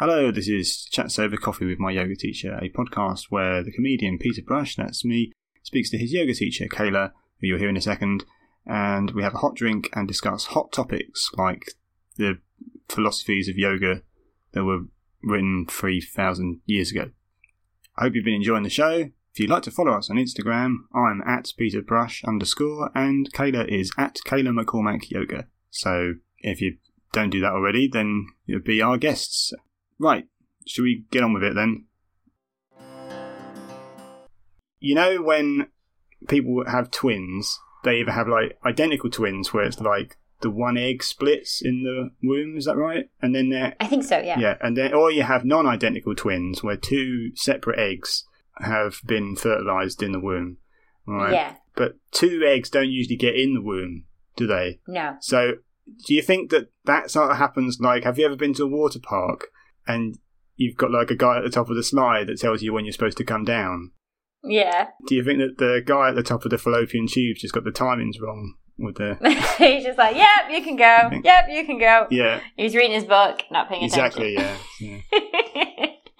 Hello, this is Chats Over Coffee with my yoga teacher, a podcast where the comedian Peter Brush, that's me, speaks to his yoga teacher, Kayla, who you'll hear in a second, and we have a hot drink and discuss hot topics like the philosophies of yoga that were written 3,000 years ago. I hope you've been enjoying the show. If you'd like to follow us on Instagram, I'm at Peter Brush underscore, and Kayla is at Kayla McCormack Yoga. So if you don't do that already, then you'll be our guests. Right, should we get on with it then? You know when people have twins, they either have like identical twins where it's like the one egg splits in the womb, is that right? And then they're I think so, yeah. yeah, and then or you have non-identical twins where two separate eggs have been fertilized in the womb. Right? Yeah. But two eggs don't usually get in the womb, do they? No. So, do you think that that sort of happens? Like, have you ever been to a water park and you've got like a guy at the top of the slide that tells you when you're supposed to come down? Yeah. Do you think that the guy at the top of the fallopian tube just got the timings wrong with the? He's just like, yep, you can go. Yep, you can go. Yeah, He's reading his book, not paying exactly. attention. Yeah,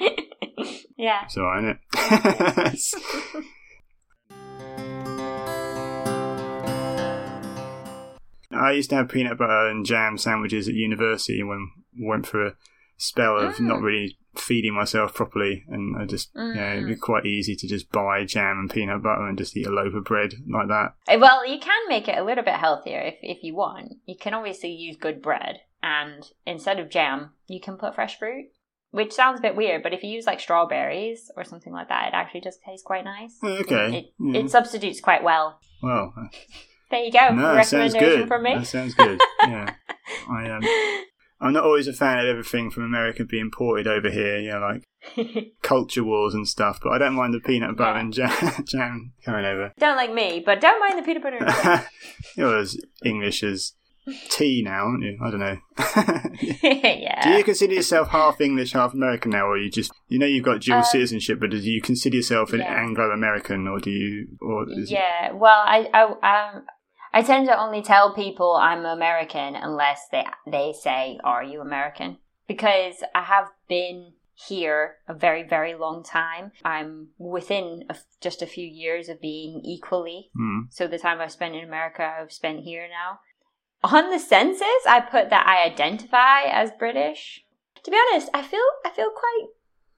yeah. yeah. It's alright, isn't it? I used to have peanut butter and jam sandwiches at university when went for a spell of Mm. not really feeding myself properly, and I just you know it'd be Mm. quite easy to just buy jam and peanut butter and just eat a loaf of bread like that. Uh, Well, you can make it a little bit healthier if, if you want. You can obviously use good bread, and instead of jam, you can put fresh fruit, which sounds a bit weird, but if you use like strawberries or something like that, it actually does taste quite nice. Oh, Okay, It, yeah. it substitutes quite well. well, There you go. no, sounds good. from me. That sounds good. Yeah, I um, I'm not always a fan of everything from America being imported over here. You know, like culture wars and stuff. But I don't mind the peanut butter Yeah. and jam, jam coming over. don't like me, but don't mind the peanut butter. and. You're as English as tea now, aren't you? I don't know. yeah. do you consider yourself half English, half American now, or you just you know you've got dual Um, citizenship, but do you consider yourself an yeah. Anglo-American, or do you? Or is it- Yeah, well, I, I, um, I tend to only tell people I'm American unless they they say, "Are you American?" Because I have been here a very, very long time. I'm within a just a few years of being equally. Hmm. So the time I've spent in America, I've spent here now. On the census, I put that I identify as British. To be honest, I feel I feel quite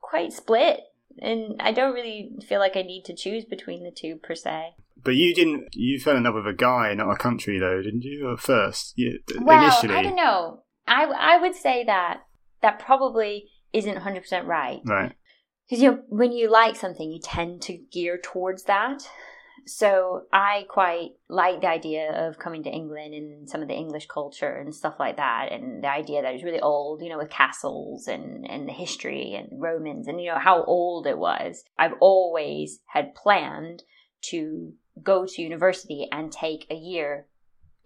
quite split, and I don't really feel like I need to choose between the two per se. But you didn't. You fell in love with a guy, not a country, though, didn't you? Or first, you, Well, initially, I don't know. I I would say that that probably isn't 100% right. right? Because you know, when you like something, you tend to gear towards that. So I quite like the idea of coming to England and some of the English culture and stuff like that, and the idea that it's really old, you know, with castles and and the history and Romans and you know how old it was. I've always had planned to go to university and take a year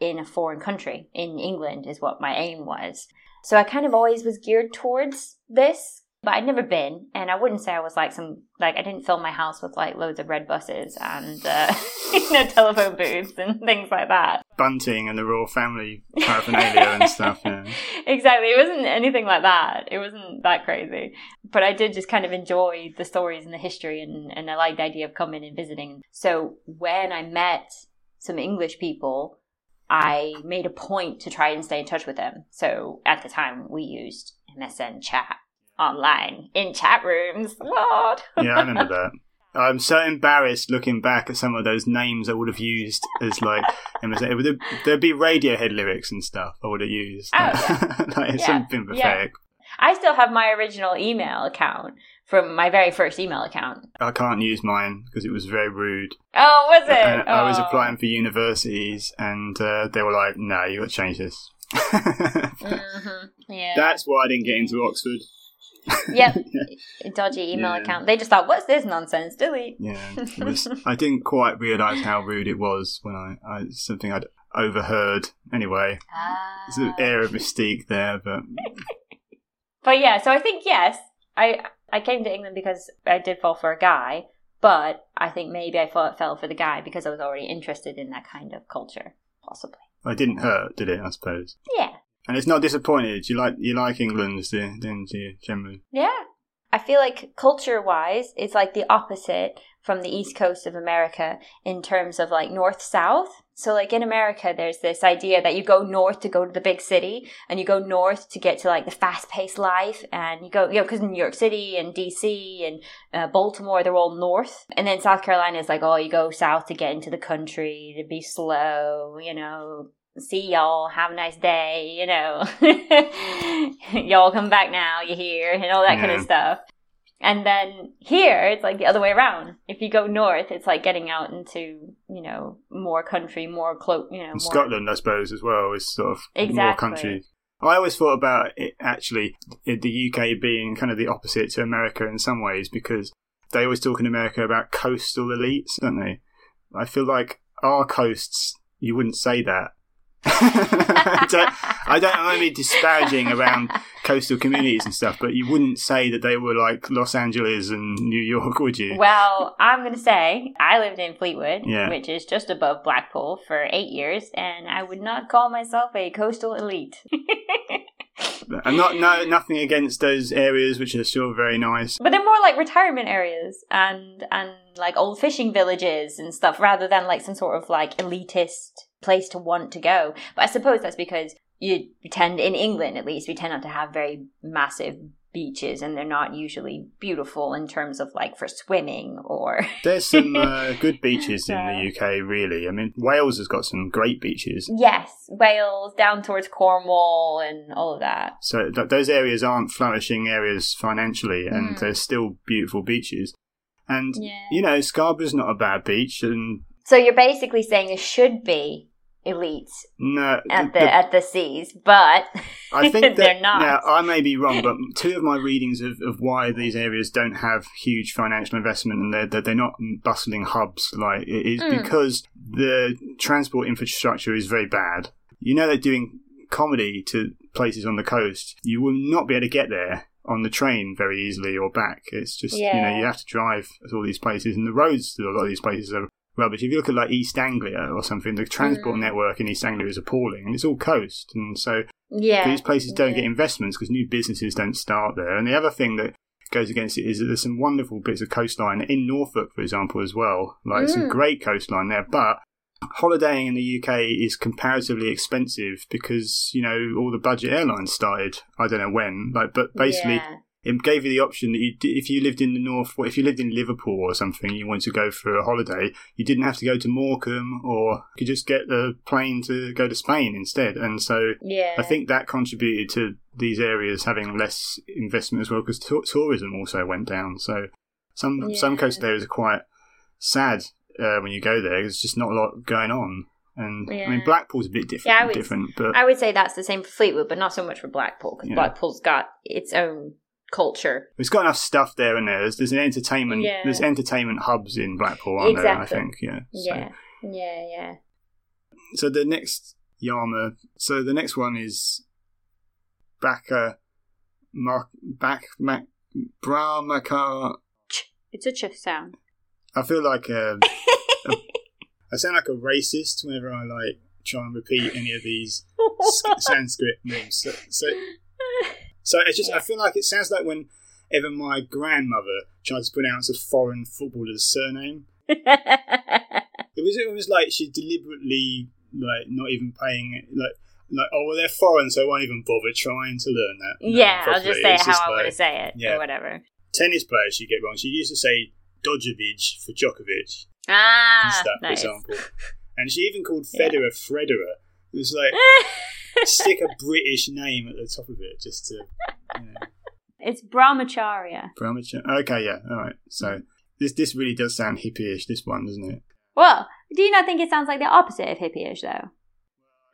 in a foreign country. In England is what my aim was. So I kind of always was geared towards this but I'd never been, and I wouldn't say I was like some like I didn't fill my house with like loads of red buses and uh, you know telephone booths and things like that. Bunting and the royal family paraphernalia and stuff. Yeah. Exactly, it wasn't anything like that. It wasn't that crazy, but I did just kind of enjoy the stories and the history, and and I liked the idea of coming and visiting. So when I met some English people. I made a point to try and stay in touch with them. So at the time, we used MSN chat online in chat rooms. Lord. yeah, I remember that. I'm so embarrassed looking back at some of those names I would have used as like There'd, there'd be Radiohead lyrics and stuff I would have used. Oh, yeah. like it's Yeah, something yeah. pathetic. I still have my original email account from my very first email account. I can't use mine because it was very rude. Oh, was it? And I was Oh. applying for universities, and uh, they were like, "No, you got to change this." Mhm, Yeah. That's why I didn't get into Oxford. Yep. Dodgy email Yeah. account. They just thought, "What's this nonsense? Delete." Yeah, was, I didn't quite realise how rude it was when I, I something I'd overheard. Anyway, there's an Ah. air of mystique there, but But yeah, so I think yes, I I came to England because I did fall for a guy, but I think maybe I fell, fell for the guy because I was already interested in that kind of culture, possibly. I didn't hurt, did it? I suppose. Yeah. And it's not disappointed. You like you like England, you, generally? Yeah. I feel like culture wise, it's like the opposite from the east coast of America in terms of like north south. So, like in America, there's this idea that you go north to go to the big city and you go north to get to like the fast paced life. And you go, you know, because in New York City and DC and uh, Baltimore, they're all north. And then South Carolina is like, oh, you go south to get into the country, to be slow, you know, see y'all, have a nice day, you know, y'all come back now, you're here, and all that yeah. kind of stuff. And then here, it's like the other way around. If you go north, it's like getting out into, you know, more country, more close, you know. More... Scotland, I suppose, as well, is sort of exactly. more country. I always thought about it actually, the UK being kind of the opposite to America in some ways because they always talk in America about coastal elites, don't they? I feel like our coasts, you wouldn't say that I don't, I don't want to be disparaging around coastal communities and stuff, but you wouldn't say that they were like Los Angeles and New York, would you? Well, I'm going to say I lived in Fleetwood, yeah. which is just above Blackpool, for eight years, and I would not call myself a coastal elite. and not no nothing against those areas, which are still very nice. But they're more like retirement areas and and like old fishing villages and stuff, rather than like some sort of like elitist place to want to go. But I suppose that's because you tend, in England at least, we tend not to have very massive beaches and they're not usually beautiful in terms of like for swimming or there's some uh, good beaches in the uk really. I mean wales has got some great beaches. Yes wales down towards cornwall and all of that. So th- those areas aren't flourishing areas financially and mm. there's still beautiful beaches and yeah. you know scarborough's not a bad beach and so you're basically saying it should be elite no, at the, the, at the seas, but I think they're not. Now, I may be wrong, but two of my readings of, of why these areas don't have huge financial investment and they're they're not bustling hubs like it is mm. because the transport infrastructure is very bad. You know they're doing comedy to places on the coast. You will not be able to get there on the train very easily or back. It's just yeah. you know you have to drive to all these places, and the roads to a lot of these places are rubbish. If you look at like East Anglia or something, the transport mm. network in East Anglia is appalling, and it's all coast, and so yeah, these places don't yeah. get investments because new businesses don't start there. And the other thing that goes against it is that there's some wonderful bits of coastline in Norfolk, for example, as well. Like mm. some great coastline there, but holidaying in the UK is comparatively expensive because you know all the budget airlines started. I don't know when, like, but basically. Yeah it gave you the option that you, if you lived in the north, if you lived in Liverpool or something, you wanted to go for a holiday, you didn't have to go to Morecambe, or you could just get the plane to go to Spain instead. And so, yeah. I think that contributed to these areas having less investment as well, because t- tourism also went down. So, some yeah. some coast areas are quite sad uh, when you go there. There's just not a lot going on. And yeah. I mean, Blackpool's a bit different. Yeah, would, different, but I would say that's the same for Fleetwood, but not so much for Blackpool because yeah. Blackpool's got its own culture. It's got enough stuff there and there. There's, there's an entertainment. Yeah. There's entertainment hubs in Blackpool, aren't exactly. there? I think. Yeah. Yeah. So. Yeah. Yeah. So the next Yama. So the next one is Baka, Mark, back, Mac, Brahmakar. It's a ch sound. I feel like a, a, I sound like a racist whenever I like try and repeat any of these Sanskrit names. So, so so it's just, yeah. I feel like it sounds like whenever my grandmother tried to pronounce a foreign footballer's surname. it was, it was like she deliberately, like, not even paying, like, like, oh, well, they're foreign, so I won't even bother trying to learn that. Yeah, I'll just say it how I want to say it, yeah. or whatever. Tennis players she get wrong. She used to say Djokovic for Djokovic. Ah, that, nice. example. And she even called Federer yeah. Federer. It was like, stick a British name at the top of it just to. You know. It's Brahmacharya. Brahmacharya. Okay, yeah, all right. So this this really does sound hippie-ish. This one, doesn't it? Well, do you not think it sounds like the opposite of hippie-ish though?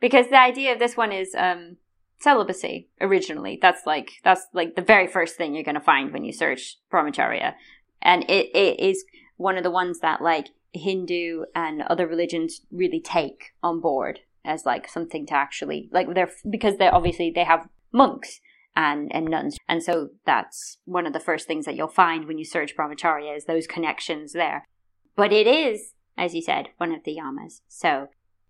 Because the idea of this one is um, celibacy originally. That's like that's like the very first thing you're going to find when you search Brahmacharya, and it, it is one of the ones that like Hindu and other religions really take on board as like something to actually like they're because they're obviously they have monks and and nuns. And so that's one of the first things that you'll find when you search brahmacharya is those connections there. But it is as you said one of the yamas. So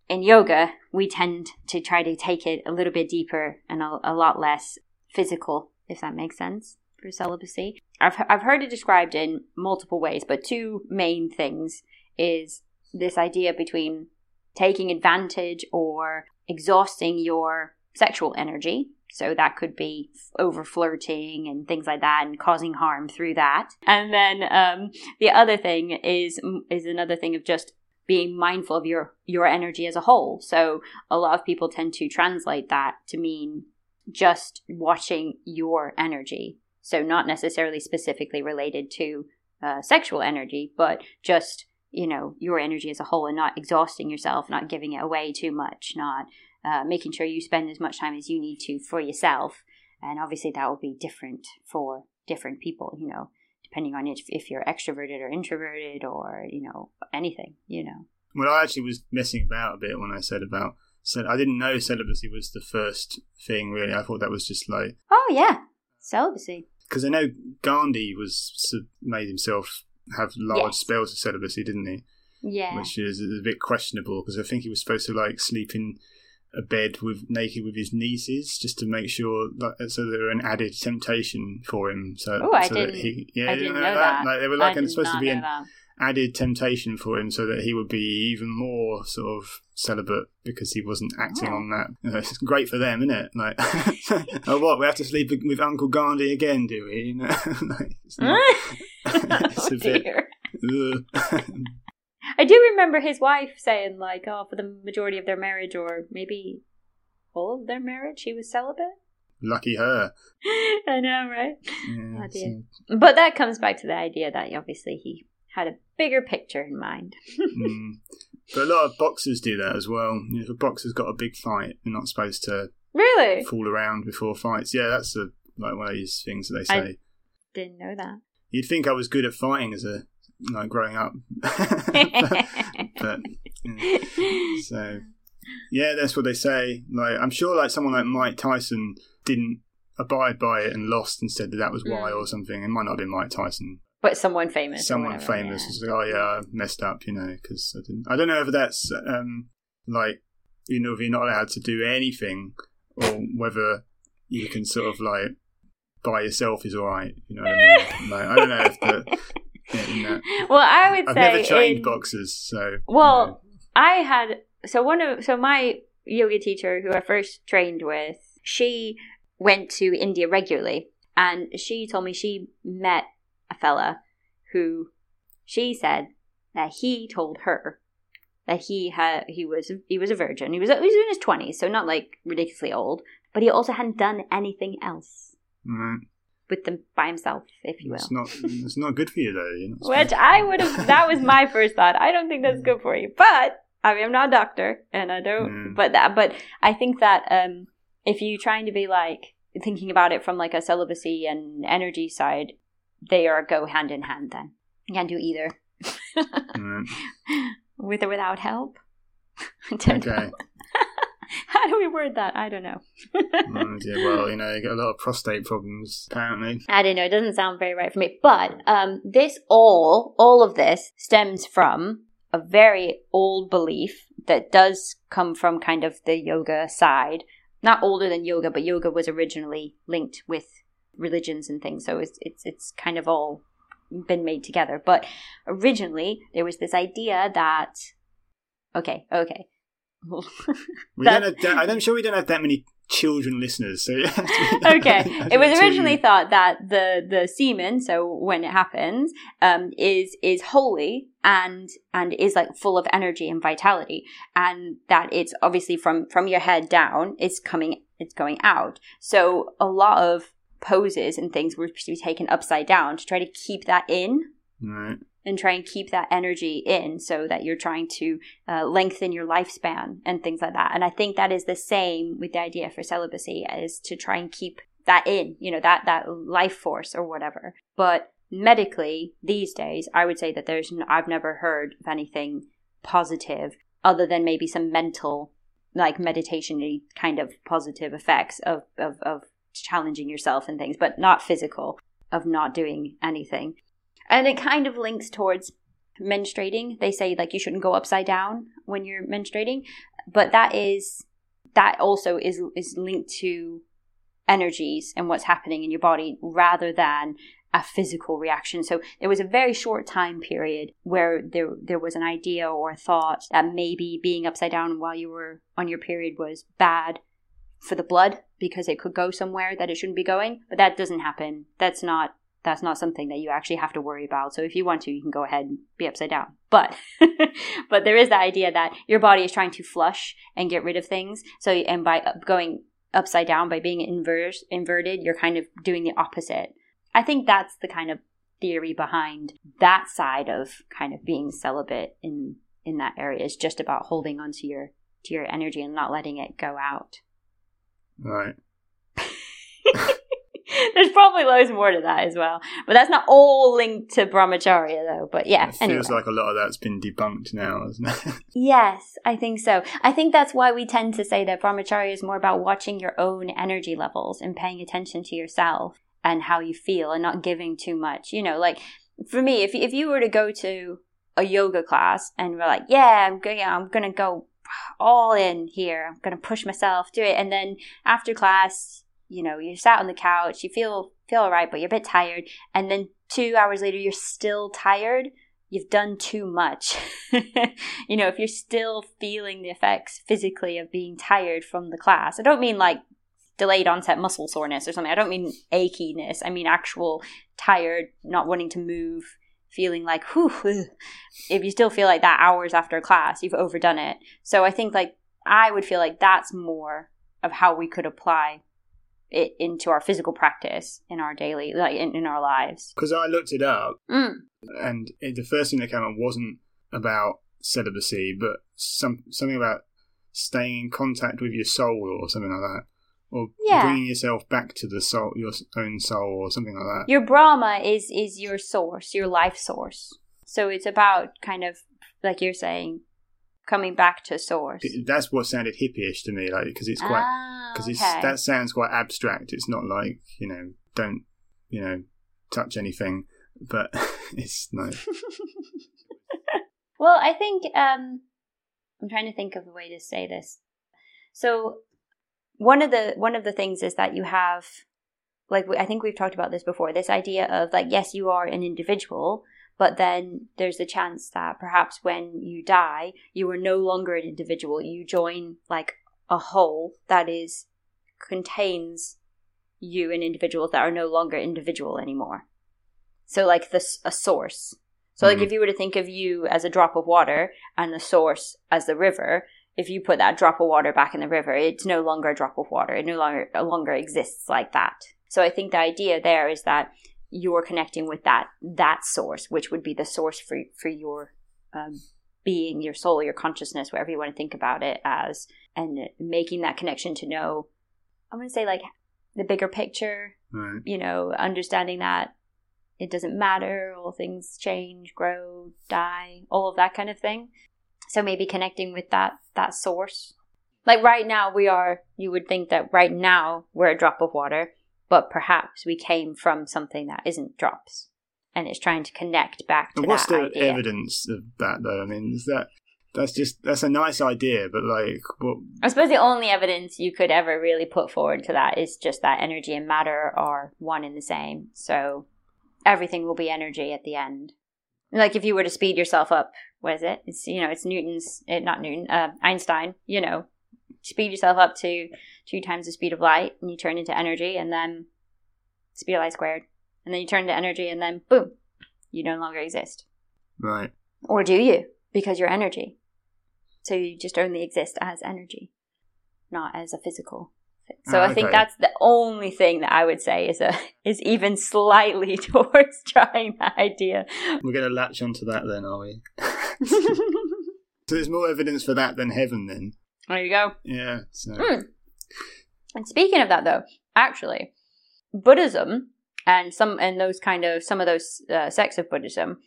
in yoga, we tend to try to take it a little bit deeper and a, a lot less physical, if that makes sense for celibacy. I've, I've heard it described in multiple ways, but two main things is this idea between taking advantage or exhausting your sexual energy. So that could be over flirting and things like that, and causing harm through that. And then um, the other thing is is another thing of just being mindful of your your energy as a whole. So a lot of people tend to translate that to mean just watching your energy. So not necessarily specifically related to uh, sexual energy, but just you know your energy as a whole and not exhausting yourself not giving it away too much not uh, making sure you spend as much time as you need to for yourself. And obviously that will be different for different people you know depending on if, if you're extroverted or introverted or you know anything you know. Well i actually was messing about a bit when i said about so i didn't know celibacy was the first thing really. I thought that was just like oh yeah. Celibacy because i know gandhi was made himself have large yes. spells of celibacy, didn't he? Yeah. Which is a bit questionable because I think he was supposed to like sleep in a bed with naked with his nieces just to make sure that so they were an added temptation for him. So, oh, I so didn't. That he, yeah, I didn't know, know that. that. Like they were like supposed to be an that. Added temptation for him so that he would be even more sort of celibate because he wasn't acting oh. on that. You know, it's great for them, isn't it? Like, oh, what we have to sleep with Uncle Gandhi again, do we? You know, like, it's, not, it's oh, a dear. bit. I do remember his wife saying, like, oh, for the majority of their marriage, or maybe all of their marriage, he was celibate. Lucky her. I know, right? Yeah, oh, But that comes back to the idea that obviously he had a bigger picture in mind. mm. But a lot of boxers do that as well. if a boxer's got a big fight, they're not supposed to really fool around before fights. Yeah, that's a, like one of these things that they say. I didn't know that. You'd think I was good at fighting as a like growing up, but, but yeah. so yeah, that's what they say. Like I'm sure, like someone like Mike Tyson didn't abide by it and lost and said that that was why mm. or something. It might not have been Mike Tyson, but someone famous. Someone famous yeah. like, oh yeah, I messed up, you know, because I didn't. I don't know if that's um like you know if you're not allowed to do anything or whether you can sort of like by yourself is all right. You know what I mean? like, I don't know if the. Yeah, well, I would I've say never trained in, boxers, so well, you know. I had so one of so my yoga teacher who I first trained with, she went to India regularly, and she told me she met a fella who she said that he told her that he had he was he was a virgin. He was he was in his twenties, so not like ridiculously old, but he also hadn't done anything else right. with them by himself, if you will. It's not it's not good for you though. You know, Which I would have. That was my first thought. I don't think that's good for you, but I mean, I'm not a doctor, and I don't. Mm. But that, but I think that um, if you're trying to be like thinking about it from like a celibacy and energy side, they are go hand in hand then. You can't do either. mm. With or without help. okay. How do we word that? I don't know. oh, dear. Well, you know, you get a lot of prostate problems, apparently. I don't know. It doesn't sound very right for me. But um, this all, all of this stems from a very old belief that does come from kind of the yoga side. Not older than yoga, but yoga was originally linked with religions and things. So it's it's it's kind of all been made together. But originally there was this idea that okay, okay. we don't have, I'm sure we don't have that many children listeners. So okay, it was originally thought that the the semen, so when it happens, um, is is holy and and is like full of energy and vitality, and that it's obviously from from your head down, it's coming, it's going out. So a lot of poses and things were supposed to be taken upside down to try to keep that in. Right. And try and keep that energy in so that you're trying to uh, lengthen your lifespan and things like that. And I think that is the same with the idea for celibacy is to try and keep that in, you know, that, that life force or whatever. But medically these days, I would say that there's, I've never heard of anything positive other than maybe some mental like meditation kind of positive effects of, of, of challenging yourself and things, but not physical, of not doing anything. And it kind of links towards menstruating. They say like you shouldn't go upside down when you're menstruating. but that is that also is is linked to energies and what's happening in your body rather than a physical reaction. So there was a very short time period where there there was an idea or a thought that maybe being upside down while you were on your period was bad for the blood because it could go somewhere that it shouldn't be going, but that doesn't happen. That's not that's not something that you actually have to worry about. So if you want to, you can go ahead and be upside down. But but there is the idea that your body is trying to flush and get rid of things. So and by going upside down by being inverse, inverted, you're kind of doing the opposite. I think that's the kind of theory behind that side of kind of being celibate in in that area is just about holding onto your to your energy and not letting it go out. Right. There's probably loads more to that as well, but that's not all linked to brahmacharya though. But yeah, it feels like a lot of that's been debunked now, isn't it? yes, I think so. I think that's why we tend to say that brahmacharya is more about watching your own energy levels and paying attention to yourself and how you feel and not giving too much. You know, like for me, if if you were to go to a yoga class and we're like, yeah, I'm going, I'm gonna go all in here. I'm gonna push myself, do it, and then after class, you know, you sat on the couch, you feel feel alright, but you're a bit tired, and then two hours later, you're still tired. You've done too much. you know, if you're still feeling the effects physically of being tired from the class, I don't mean like delayed onset muscle soreness or something. I don't mean achiness. I mean actual tired, not wanting to move, feeling like, whew, if you still feel like that hours after class, you've overdone it. So I think like I would feel like that's more of how we could apply it into our physical practice in our daily, like in, in our lives. Because I looked it up, mm. and it, the first thing that came up wasn't about celibacy, but some something about staying in contact with your soul or something like that or yeah. bringing yourself back to the soul, your own soul, or something like that. Your Brahma is is your source, your life source. So it's about kind of like you're saying, coming back to source. That's what sounded hippyish to me, like because it's quite because ah, okay. that sounds quite abstract. It's not like you know, don't you know, touch anything, but it's no. well, I think um, I'm trying to think of a way to say this. So one of the one of the things is that you have like I think we've talked about this before this idea of like yes you are an individual but then there's a chance that perhaps when you die you are no longer an individual. You join like a whole that is contains you and individuals that are no longer individual anymore. So like this a source. So like mm-hmm. if you were to think of you as a drop of water and the source as the river if you put that drop of water back in the river, it's no longer a drop of water. It no longer no longer exists like that. So I think the idea there is that you're connecting with that that source, which would be the source for for your um, being, your soul, your consciousness, whatever you want to think about it as, and making that connection to know. I'm going to say like the bigger picture. Right. You know, understanding that it doesn't matter, all things change, grow, die, all of that kind of thing. So maybe connecting with that that source. Like right now we are you would think that right now we're a drop of water, but perhaps we came from something that isn't drops and it's trying to connect back to and what's the idea. evidence of that though? I mean, is that that's just that's a nice idea, but like what I suppose the only evidence you could ever really put forward to that is just that energy and matter are one and the same. So everything will be energy at the end. Like if you were to speed yourself up what is it? It's you know, it's Newton's, it, not Newton, uh, Einstein. You know, speed yourself up to two times the speed of light, and you turn into energy, and then speed of light squared, and then you turn into energy, and then boom, you no longer exist. Right. Or do you? Because you're energy, so you just only exist as energy, not as a physical so oh, I think that's the only thing that I would say is a is even slightly towards trying that idea. We're going to latch onto that then, are we? so there's more evidence for that than heaven, then. There you go. Yeah. So. Mm. And speaking of that, though, actually, Buddhism and some and those kind of some of those uh, sects of Buddhism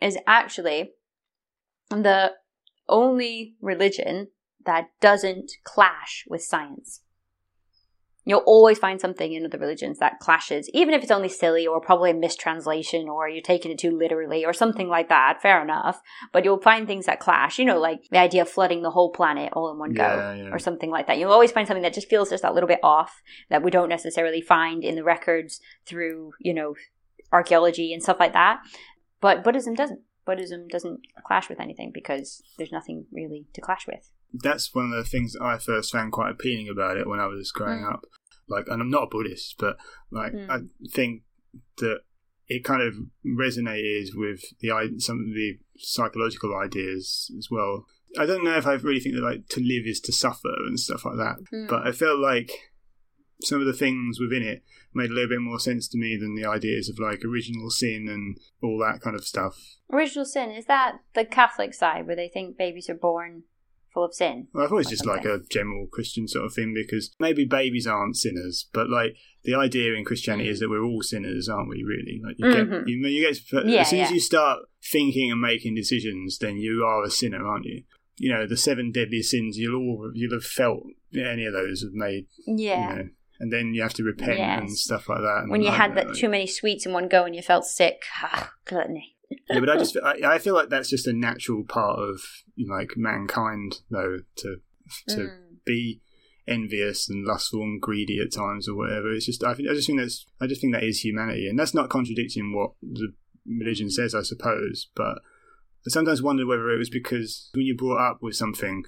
is actually the only religion that doesn't clash with science You'll always find something in other religions that clashes, even if it's only silly or probably a mistranslation or you're taking it too literally or something like that. Fair enough. But you'll find things that clash, you know, like the idea of flooding the whole planet all in one go Yeah, yeah. or something like that. You'll always find something that just feels just that little bit off that we don't necessarily find in the records through, you know, archaeology and stuff like that. But Buddhism doesn't. Buddhism doesn't clash with anything because there's nothing really to clash with. That's one of the things that I first found quite appealing about it when I was growing Mm. up. Like, and I'm not a Buddhist, but like, Mm. I think that it kind of resonated with the some of the psychological ideas as well. I don't know if I really think that like to live is to suffer and stuff like that, Mm. but I felt like some of the things within it made a little bit more sense to me than the ideas of like original sin and all that kind of stuff. Original sin is that the Catholic side where they think babies are born full of sin? Well, I thought it's just like a general Christian sort of thing because maybe babies aren't sinners, but like the idea in Christianity Mm. is that we're all sinners, aren't we? Really, like you Mhm. get you, you get Yeah, as soon as you start thinking and making decisions, then you are a sinner, aren't you? You know, the seven deadly sins. You'll all you'll have felt any of those have made. Yeah. You know, and then you have to repent and stuff like that. and when you like had that, that like- too many sweets in one go and you felt sick, ah, gluttony. Yeah, but I just I, I feel like that's just a natural part of you know, like mankind, though, to to Mm. be envious and lustful and greedy at times or whatever. It's just I, think, I just think that's I just think that is humanity, and that's not contradicting what the religion says, I suppose. But I sometimes wonder whether it was because when you're brought up with something,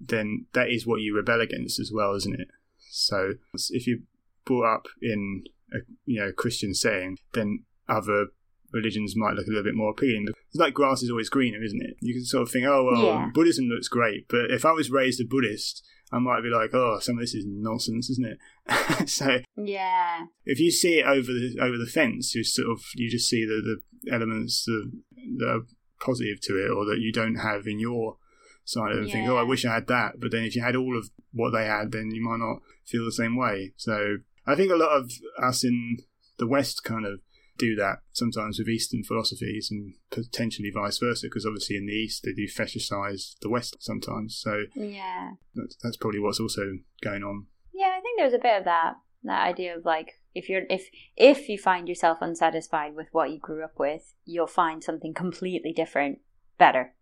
then that is what you rebel against as well, isn't it? So if you're brought up in a you know Christian saying, then other religions might look a little bit more appealing. It's like grass is always greener, isn't it? You can sort of think, oh well, Yeah. Buddhism looks great, but if I was raised a Buddhist, I might be like, oh, some of this is nonsense, isn't it? so Yeah. if you see it over the over the fence, you sort of you just see the the elements that, that are positive to it, or that you don't have in your side, and think, oh, I wish I had that. But then if you had all of what they had, then you might not feel the same way. So I think a lot of us in the West kind of do that sometimes with Eastern philosophies and potentially vice versa, because obviously in the East they do fetishize the West sometimes. So Yeah. that's, that's probably what's also going on. Yeah, I think there's a bit of that. That idea of like if you're if if you find yourself unsatisfied with what you grew up with, you'll find something completely different better.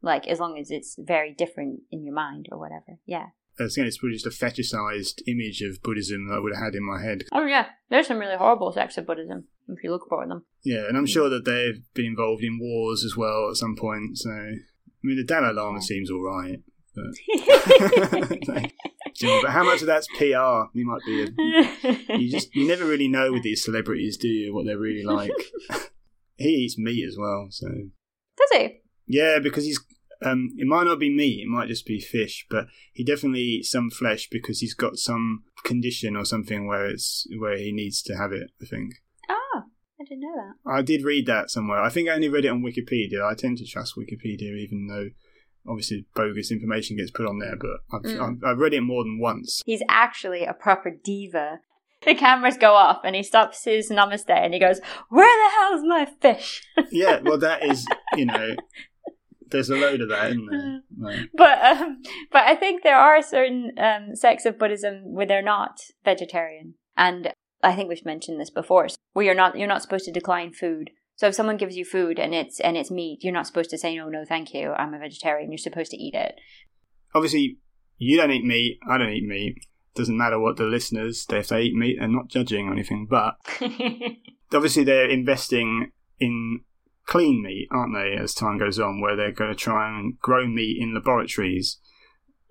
Like as long as it's very different in your mind or whatever. Yeah. Again, it's probably just a fetishized image of Buddhism that I would have had in my head. Oh yeah. There's some really horrible sects of Buddhism if you look for them. Yeah, and I'm hmm. sure that they've been involved in wars as well at some point. So, I mean, the Dalai Lama Yeah. seems all right. But, but how much of that's PR? You might be. A, you just you never really know with these celebrities, do you? What they're really like. he eats meat as well, so Does he? yeah, because he's. Um, it might not be meat; it might just be fish. But he definitely eats some flesh because he's got some condition or something where it's where he needs to have it. I think. Oh, I didn't know that. I did read that somewhere. I think I only read it on Wikipedia. I tend to trust Wikipedia, even though obviously bogus information gets put on there. But I've, Mm. I've, I've read it more than once. He's actually a proper diva. The cameras go off and he stops his namaste and he goes, Where the hell's my fish? Yeah, well, that is, you know, there's a load of that, isn't there? But um, but I think there are certain um, sects of Buddhism where they're not vegetarian, and I think we've mentioned this before. Where you're not you're not supposed to decline food. So if someone gives you food and it's and it's meat, you're not supposed to say no, no, thank you. I'm a vegetarian. You're supposed to eat it. obviously, you don't eat meat. I don't eat meat. Doesn't matter what the listeners, they, if they eat meat, they're not judging or anything. But obviously, they're investing in clean meat, aren't they, as time goes on, where they're going to try and grow meat in laboratories,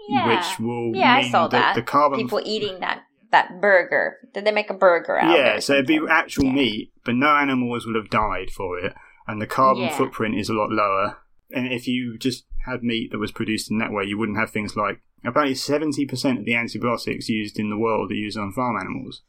yeah, which will yeah, I saw that. the carbon People eating that that burger. Did they make a burger out? of it Yeah, so it'd be actual Yeah. meat, but no animals would have died for it, and the carbon Yeah. footprint is a lot lower. And if you just had meat that was produced in that way, you wouldn't have things like apparently seventy percent of the antibiotics used in the world are used on farm animals,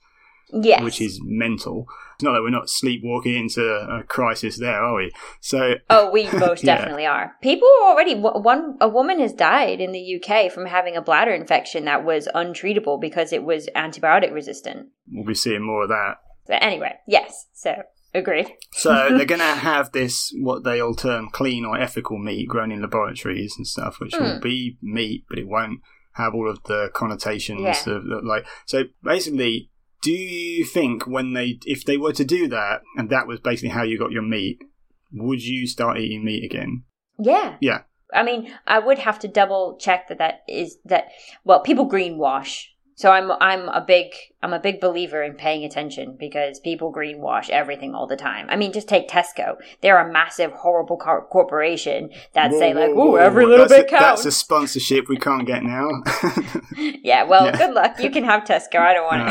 Yes. which is mental. It's not that we're not sleepwalking into a crisis there, are we? So Oh, we most Yeah. definitely are. People are already one a woman has died in the UK from having a bladder infection that was untreatable because it was antibiotic resistant. we'll be seeing more of that. So anyway, yes. So agree. So they're going to have this what they all term clean or ethical meat grown in laboratories and stuff, which will Hmm. be meat, but it won't have all of the connotations Yeah. of, like. So basically, do you think when they, if they were to do that, and that was basically how you got your meat, would you start eating meat again? Yeah. Yeah. I mean, I would have to double check that that is that. Well, people greenwash, so I'm I'm a big I'm a big believer in paying attention because people greenwash everything all the time. I mean, just take Tesco; they're a massive, horrible cor- corporation that say Whoa, like, whoa, "Ooh, whoa, every little that's bit a, counts." That's a sponsorship we can't get now. yeah. Well, Yeah. good luck. You can have Tesco. I don't want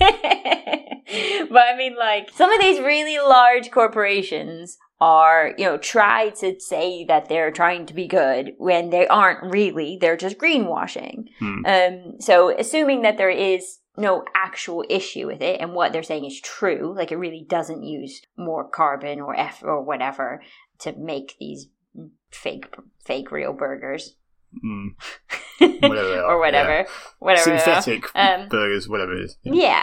it. but I mean, like some of these really large corporations are, you know, try to say that they're trying to be good when they aren't really. They're just greenwashing. Hmm. Um, so assuming that there is no actual issue with it and what they're saying is true, like it really doesn't use more carbon or F or whatever to make these fake fake real burgers Mm, Whatever or whatever whatever synthetic Um, burgers, whatever it is. yeah,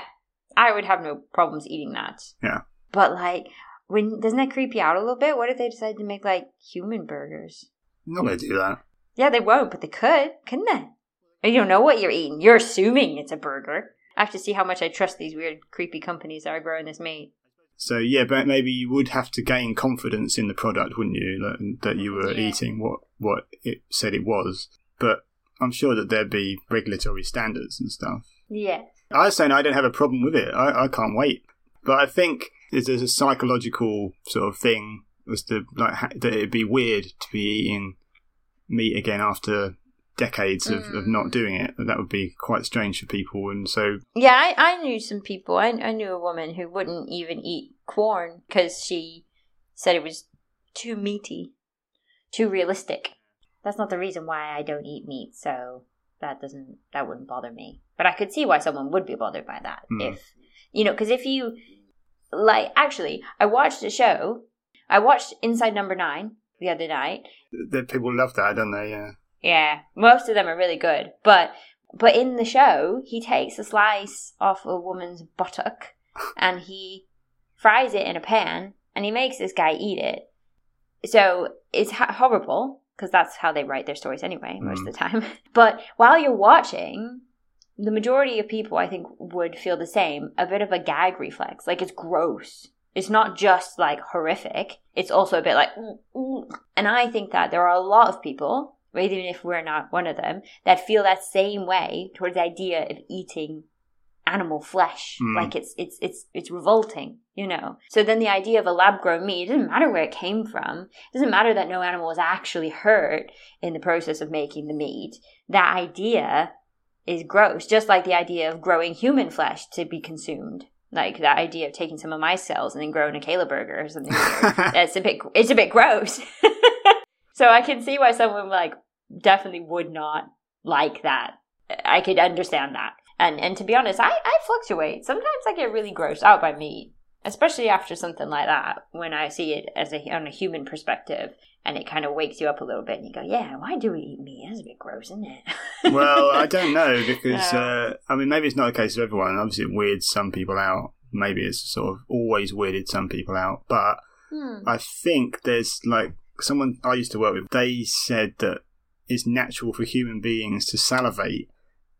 I would have no problems eating that. Yeah. But like, when doesn't that creep you out a little bit? What if they decide to make like human burgers? I'm not going to do that. Yeah, they won't, but they could, couldn't they? You don't know what you're eating. You're assuming it's a burger. I have to see how much I trust these weird, creepy companies that are growing this meat. So yeah, but maybe you would have to gain confidence in the product, wouldn't you? That, that you were Yeah. eating what what it said it was. But I'm sure that there'd be regulatory standards and stuff. Yeah. I was saying I don't have a problem with it. I, I can't wait. But I think there's, there's a psychological sort of thing as to like ha- that it'd be weird to be eating meat again after decades of, of not doing it. That would be quite strange for people. And so Yeah, I, I knew some people. I, I knew a woman who wouldn't even eat corn because she said it was too meaty, too realistic. That's not the reason why I don't eat meat, so that doesn't that wouldn't bother me. But I could see why someone would be bothered by that Hmm. if you know, because if you like, actually, I watched a show. I watched Inside Number Nine the other night, that people love that, don't they? Yeah. yeah, most of them are really good. But but in the show, he takes a slice off a woman's buttock and he fries it in a pan and he makes this guy eat it. So it's horrible because that's how they write their stories anyway, most of mm. the time. But while you're watching, the majority of people I think would feel the same, a bit of a gag reflex. Like it's gross. It's not just like horrific. It's also a bit like, "Mm, mm." and I think that there are a lot of people, even if we're not one of them, that feel that same way towards the idea of eating animal flesh. Mm. Like it's it's it's it's revolting, you know. So then the idea of a lab grown meat, it doesn't matter where it came from. It doesn't matter that no animal was actually hurt in the process of making the meat. That idea is gross, just like the idea of growing human flesh to be consumed. Like that idea of taking some of my cells and then growing a Kayla burger or something. That's a bit it's a bit gross. so I can see why someone like definitely would not like that. I could understand that. And and to be honest, I, I fluctuate. Sometimes I get really grossed out by meat, especially after something like that. When I see it as a on a human perspective, and it kind of wakes you up a little bit, and you go, "Yeah, why do we eat meat? That's a bit gross, isn't it?" well, I don't know because uh, I mean maybe it's not the case of everyone. Obviously, it weirds some people out. Maybe it's sort of always weirded some people out, but Hmm. I think there's like someone I used to work with. They said that it's natural for human beings to salivate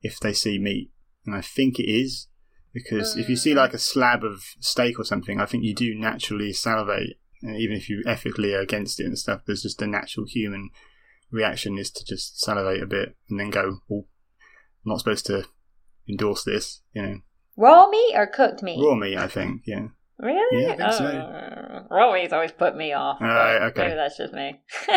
if they see meat, and I think it is because if you see Mm. like a slab of steak or something, I think you do naturally salivate, uh, even if you ethically are against it and stuff. There's just a natural human reaction is to just salivate a bit and then go, "Oh, I'm not supposed to endorse this," you know. Raw meat or cooked meat? Raw meat, I think, yeah. Really? Yeah, I think so. Uh, raw meat's always put me off. Alright, okay. Maybe that's just me.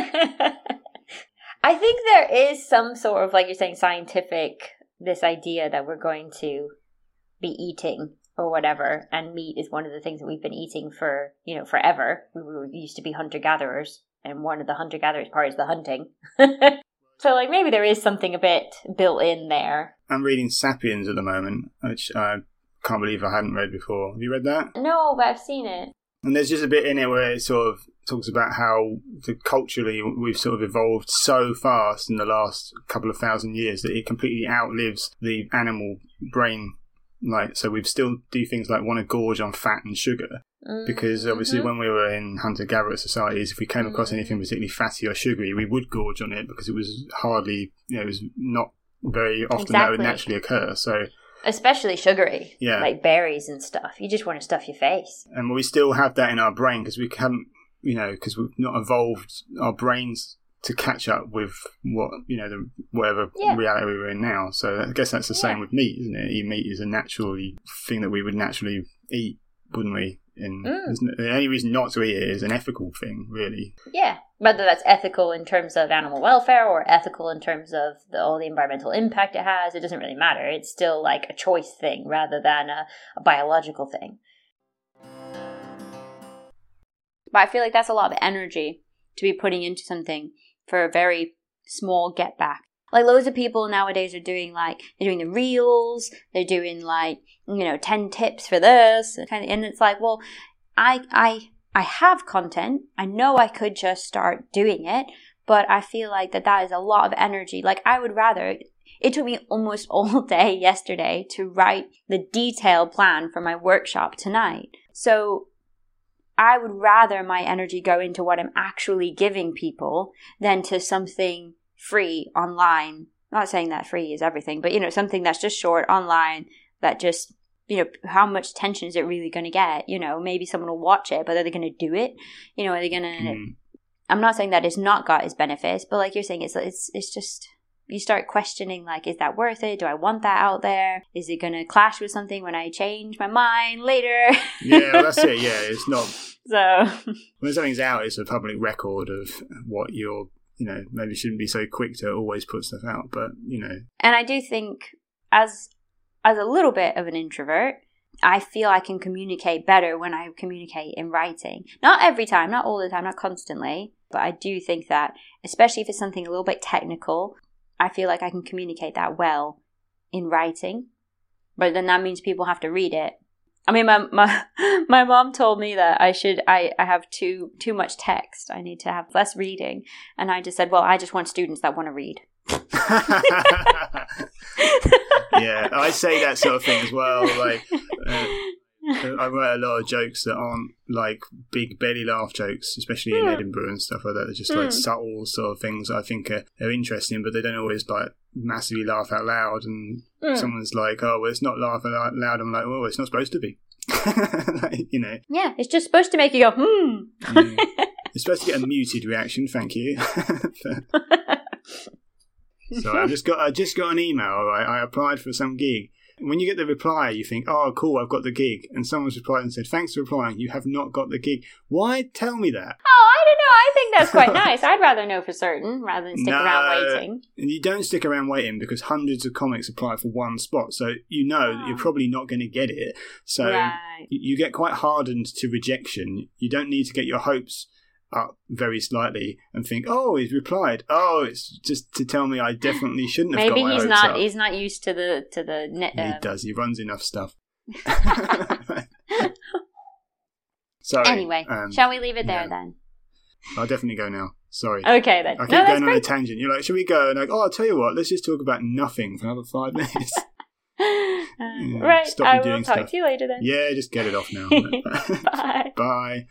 I think there is some sort of, like you're saying, scientific, this idea that we're going to be eating or whatever, and meat is one of the things that we've been eating for, you know, forever. We were, used to be hunter gatherers, and one of the hunter gatherers part is the hunting. so, like, maybe there is something a bit built in there. I'm reading Sapiens at the moment, which I can't believe I hadn't read before. Have you read that? No, but I've seen it. And there's just a bit in it where it sort of talks about how the, culturally we've sort of evolved so fast in the last couple of thousand years that it completely outlives the animal brain. Like, so we still do things like want to gorge on fat and sugar because obviously when we were in hunter-gatherer societies, if we came across Mhm. anything particularly fatty or sugary, we would gorge on it because it was hardly, you know, it was not very often that would naturally occur. So, Especially sugary, Yeah. like berries and stuff. You just want to stuff your face. and we still have that in our brain because we haven't, you know, because we've not evolved our brains to catch up with what you know the whatever Yeah. reality we're in now. So I guess that's the same Yeah. with meat, isn't it? Meat is a naturally thing that we would naturally eat, wouldn't we? And Mm. no- the only reason not to eat it is an ethical thing, really. Yeah, whether that's ethical in terms of animal welfare or ethical in terms of the, all the environmental impact it has, it doesn't really matter. It's still like a choice thing rather than a, a biological thing. But I feel like that's a lot of energy to be putting into something for a very small get back. Like loads of people nowadays are doing like they're doing the reels, they're doing like you know ten tips for this, kind of, and it's like, well, I I I have content. I know I could just start doing it, but I feel like that that is a lot of energy. Like I would rather. It took me almost all day yesterday to write the detailed plan for my workshop tonight. So I would rather my energy go into what I'm actually giving people than to something free online. Not saying that free is everything, but you know, something that's just short online that just, you know, how much attention is it really going to get? You know, maybe someone will watch it, but are they going to do it? You know, are they going to? Mm. I'm not saying that it's not got its benefits, but like you're saying, it's it's it's just you start questioning like, is that worth it? Do I want that out there? Is it going to clash with something when I change my mind later? Yeah, well, that's it. Yeah, it's not so when something's out, it's a public record of what you're. You know, maybe shouldn't be so quick to always put stuff out, but you know, and I do think as as a little bit of an introvert, I feel I can communicate better when I communicate in writing. Not every time, not all the time, not constantly, but I do think that especially if it's something a little bit technical, I feel like I can communicate that well in writing. But then that means people have to read it. I mean, my my my mom told me that I should I, I have too too much text. I need to have less reading, and I just said, well, I just want students that want to read. yeah, I say that sort of thing as well. Like, uh, I write a lot of jokes that aren't like big belly laugh jokes, especially in Hmm. Edinburgh and stuff like that. They're just like subtle sort of things I think are, are interesting, but they don't always like massively laugh out loud. And Mm. someone's like, "Oh, well, it's not laughing out loud." I'm like, "Well, it's not supposed to be." like, you know, Yeah, it's just supposed to make you go, hmm. Mm. it's supposed to get a muted reaction. Thank you. So I just got I just got an email. Right, I applied for some gig. When you get the reply, you think, "Oh, cool, I've got the gig." And someone's replied and said, "Thanks for replying. You have not got the gig." Why tell me that? Oh, I don't know. I think that's quite nice. I'd rather know for certain rather than stick around waiting. And you don't stick around waiting because hundreds of comics apply for one spot, so you know that you're Oh. probably not going to get it. So right. you get quite hardened to rejection. You don't need to get your hopes up very slightly and think, "Oh, he's replied. Oh, it's just to tell me I definitely shouldn't have Maybe he's not. up." He's not used to the to the net. Yeah, he um, does. He runs enough stuff. Sorry. Anyway, um, shall we leave it there yeah. then? I'll definitely go now. Sorry. Okay then. I keep no, going on a tangent. You're like, should we go? And like, oh, I'll tell you what. Let's just talk about nothing for another five minutes. Uh, right. stop I will doing talk stuff. to you later then. yeah, just get it off now. Bye. Bye.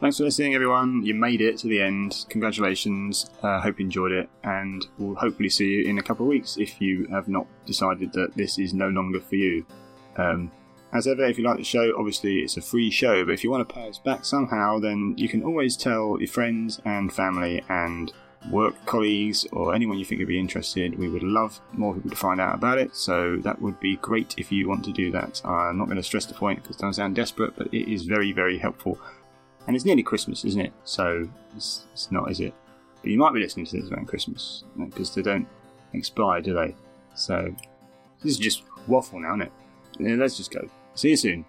Thanks for listening, everyone. You made it to the end. Congratulations. Uh, hope you enjoyed it, and we'll hopefully see you in a couple of weeks if you have not decided that this is no longer for you. Um, as ever, if you like the show, obviously it's a free show, but if you want to pay us back somehow, then you can always tell your friends and family and work colleagues or anyone you think would be interested. We would love more people to find out about it, so that would be great if you want to do that. I'm not going to stress the point because it doesn't sound desperate, but it is very, very helpful. And it's nearly Christmas, isn't it? So it's, it's not, is it? But you might be listening to this around Christmas because they don't expire, do they? So this is just waffle now, isn't it? Yeah, let's just go. See you soon.